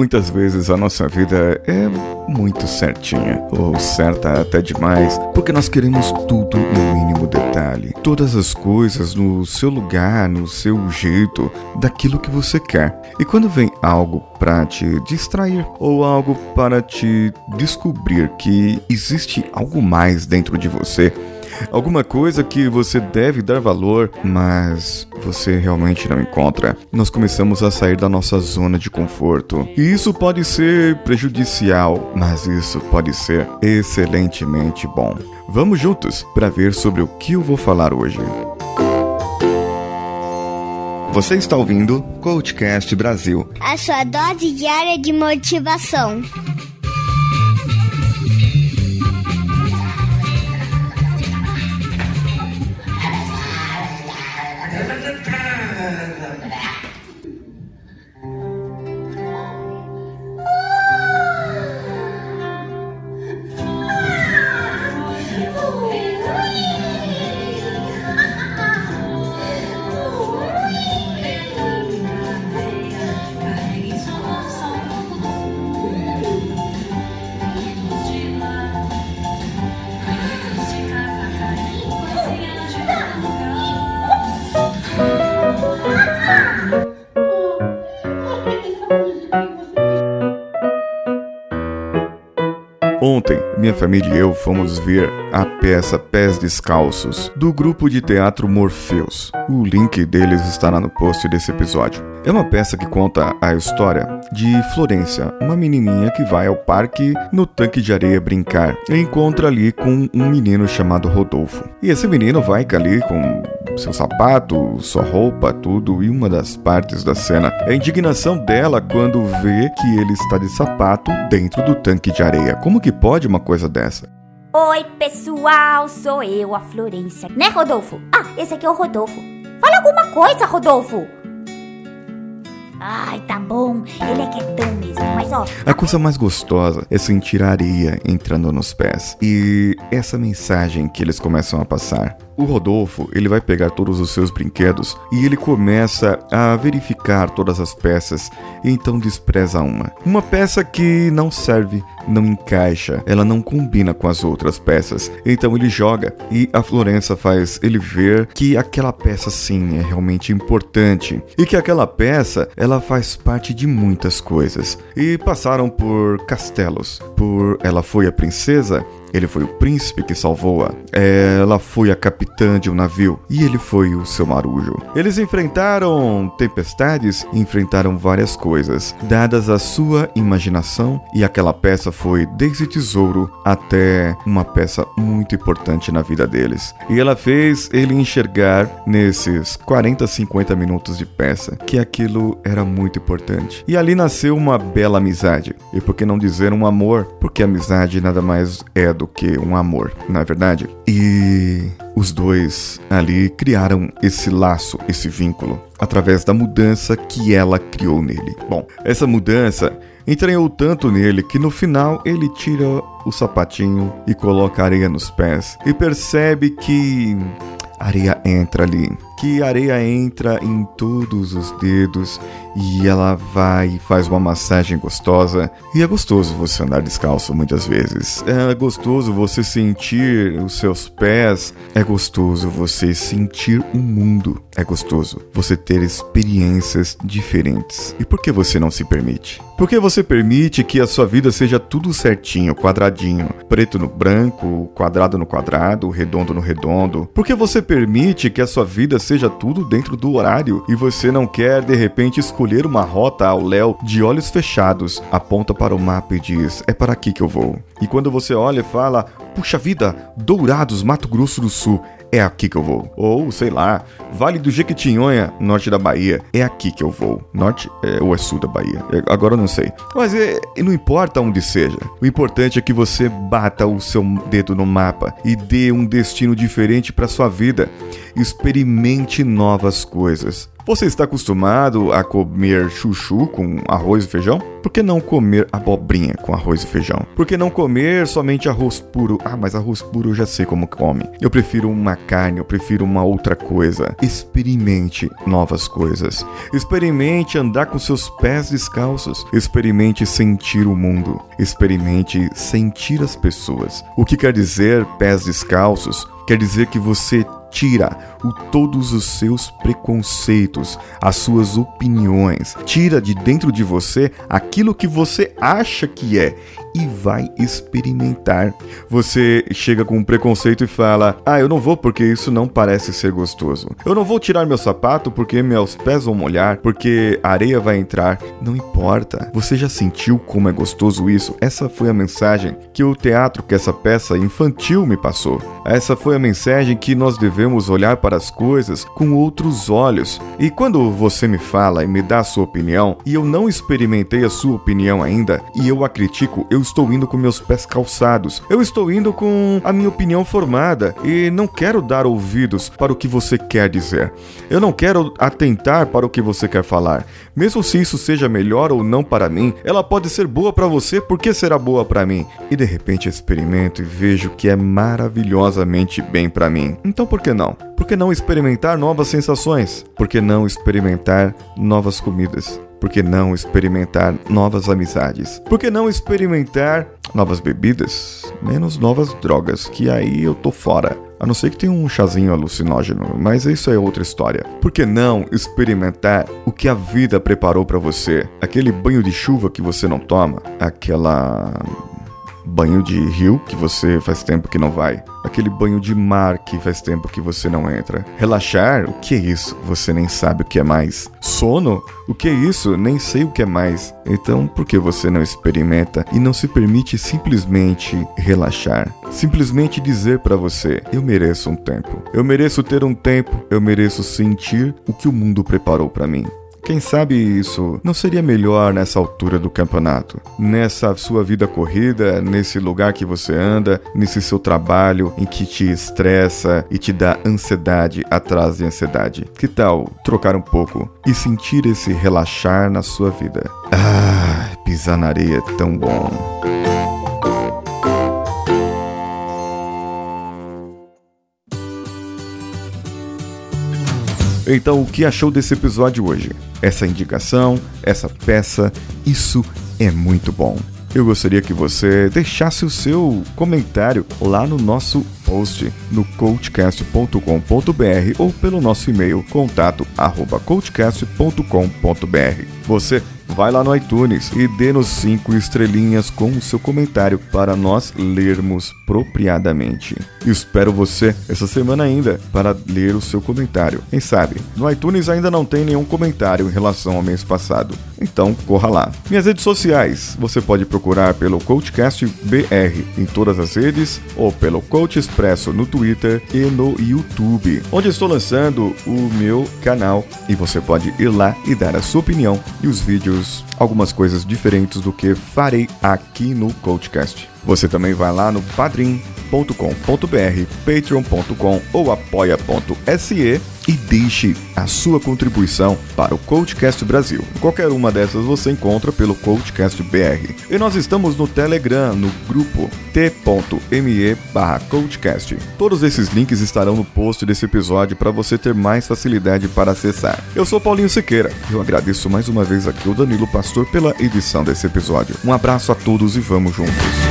Muitas vezes a nossa vida é muito certinha, ou certa até demais, porque nós queremos tudo no mínimo detalhe. Todas as coisas no seu lugar, no seu jeito, daquilo que você quer. E quando vem algo para te distrair ou algo para te descobrir que existe algo mais dentro de você, alguma coisa que você deve dar valor, mas você realmente não encontra, nós começamos a sair da nossa zona de conforto. E isso pode ser prejudicial, mas isso pode ser excelentemente bom. Vamos juntos para ver sobre o que eu vou falar hoje. Você está ouvindo Coachcast Brasil a sua dose diária de motivação. Minha família e eu fomos ver a peça Pés Descalços, do grupo de teatro Morpheus. O link deles estará no post desse episódio. É uma peça que conta a história de Florência, uma menininha que vai ao parque no tanque de areia brincar e encontra ali com um menino chamado Rodolfo. E esse menino vai ali com seu sapato, sua roupa, tudo, e uma das partes da cena é a indignação dela quando vê que ele está de sapato dentro do tanque de areia. Como que pode uma coisa dessa? Oi, pessoal, sou eu, a Florência. Né, Rodolfo? Ah, esse aqui é o Rodolfo. Fala alguma coisa, Rodolfo. Ai, tá bom. Ele é quietão mesmo, A coisa mais gostosa é sentir a areia entrando nos pés. E essa mensagem que eles começam a passar. O Rodolfo, ele vai pegar todos os seus brinquedos e ele começa a verificar todas as peças e então despreza uma. Uma peça que não serve, não encaixa, ela não combina com as outras peças. Então ele joga e a Florença faz ele ver que aquela peça sim é realmente importante e que aquela peça ela faz parte de muitas coisas. E passaram por castelos, por ela foi a princesa ele foi o príncipe que salvou-a. Ela foi a capitã de um navio e ele foi o seu marujo. Eles enfrentaram tempestades e enfrentaram várias coisas, dadas a sua imaginação, e aquela peça foi desde tesouro até uma peça muito importante na vida deles. E ela fez ele enxergar nesses 40, 50 minutos de peça que aquilo era muito importante. E ali nasceu uma bela amizade. E por que não dizer um amor? Porque amizade nada mais é do que um amor, na é verdade? E os dois ali criaram esse laço, esse vínculo, através da mudança que ela criou nele. Bom, essa mudança entranhou tanto nele que no final ele tira o sapatinho e coloca areia nos pés e percebe que areia entra ali que a areia entra em todos os dedos e ela vai e faz uma massagem gostosa. E é gostoso você andar descalço muitas vezes. É gostoso você sentir os seus pés. É gostoso você sentir o mundo. É gostoso você ter experiências diferentes. E por que você não se permite? Por que você permite que a sua vida seja tudo certinho, quadradinho, preto no branco, quadrado no quadrado, redondo no redondo? Por que você permite que a sua vida seja tudo dentro do horário e você não quer de repente escolher uma rota ao léu de olhos fechados, aponta para o mapa e diz: "É para aqui que eu vou". E quando você olha e fala: "Puxa vida, Dourados, Mato Grosso do Sul, é aqui que eu vou. Ou, sei lá, Vale do Jequitinhonha, norte da Bahia, é aqui que eu vou. Norte é, ou é sul da Bahia? É, agora eu não sei. Mas é, não importa onde seja. O importante é que você bata o seu dedo no mapa e dê um destino diferente para sua vida. Experimente novas coisas. Você está acostumado a comer chuchu com arroz e feijão? Por que não comer abobrinha com arroz e feijão? Por que não comer somente arroz puro? Ah, mas arroz puro eu já sei como come. Eu prefiro uma carne, eu prefiro uma outra coisa. Experimente novas coisas. Experimente andar com seus pés descalços. Experimente sentir o mundo. Experimente sentir as pessoas. O que quer dizer pés descalços? Quer dizer que você tira o, todos os seus preconceitos, as suas opiniões, tira de dentro de você aquilo que você acha que é e vai experimentar. Você chega com um preconceito e fala: Ah, eu não vou porque isso não parece ser gostoso. Eu não vou tirar meu sapato porque meus pés vão molhar, porque a areia vai entrar. Não importa. Você já sentiu como é gostoso isso? Essa foi a mensagem que o teatro, que essa peça infantil me passou. Essa foi a mensagem que nós devemos olhar para as coisas com outros olhos. E quando você me fala e me dá a sua opinião, e eu não experimentei a sua opinião ainda, e eu a critico, eu estou indo com meus pés calçados. Eu estou indo com a minha opinião formada e não quero dar ouvidos para o que você quer dizer. Eu não quero atentar para o que você quer falar. Mesmo se isso seja melhor ou não para mim, ela pode ser boa para você, porque será boa para mim? E de repente experimento e vejo que é maravilhosamente bem para mim. Então por que não? Por que não experimentar novas sensações? Por que não experimentar novas comidas? Por que não experimentar novas amizades? Por que não experimentar novas bebidas? Menos novas drogas, que aí eu tô fora. A não ser que tenha um chazinho alucinógeno, mas isso é outra história. Por que não experimentar o que a vida preparou para você? Aquele banho de chuva que você não toma, aquela banho de rio que você faz tempo que não vai, aquele banho de mar que faz tempo que você não entra. Relaxar, o que é isso? Você nem sabe o que é mais. Sono, o que é isso? Nem sei o que é mais. Então, por que você não experimenta e não se permite simplesmente relaxar? Simplesmente dizer para você: eu mereço um tempo. Eu mereço ter um tempo. Eu mereço sentir o que o mundo preparou para mim. Quem sabe isso não seria melhor nessa altura do campeonato? Nessa sua vida corrida, nesse lugar que você anda, nesse seu trabalho em que te estressa e te dá ansiedade atrás de ansiedade. Que tal trocar um pouco e sentir esse relaxar na sua vida? Ah, pisar na areia é tão bom. Então, o que achou desse episódio hoje? Essa indicação, essa peça, isso é muito bom. Eu gostaria que você deixasse o seu comentário lá no nosso post no coachcast.com.br ou pelo nosso e-mail contato@coachcast.com.br. Você vai lá no iTunes e dê-nos cinco estrelinhas com o seu comentário para nós lermos propriadamente. Espero você essa semana ainda para ler o seu comentário. Quem sabe? No iTunes ainda não tem nenhum comentário em relação ao mês passado. Então corra lá. Minhas redes sociais, você pode procurar pelo Coachcast BR em todas as redes ou pelo Coach Expresso no Twitter e no YouTube, onde estou lançando o meu canal e você pode ir lá e dar a sua opinião e os vídeos algumas coisas diferentes do que farei aqui no Coachcast. Você também vai lá no padrim.com.br, patreon.com ou apoia.se e deixe a sua contribuição para o Coachcast Brasil. Qualquer uma dessas você encontra pelo Coachcast BR. E nós estamos no Telegram, no grupo t.me coachcast. Todos esses links estarão no post desse episódio para você ter mais facilidade para acessar. Eu sou Paulinho Siqueira. Eu agradeço mais uma vez aqui o Danilo Pastor pela edição desse episódio. Um abraço a todos e vamos juntos.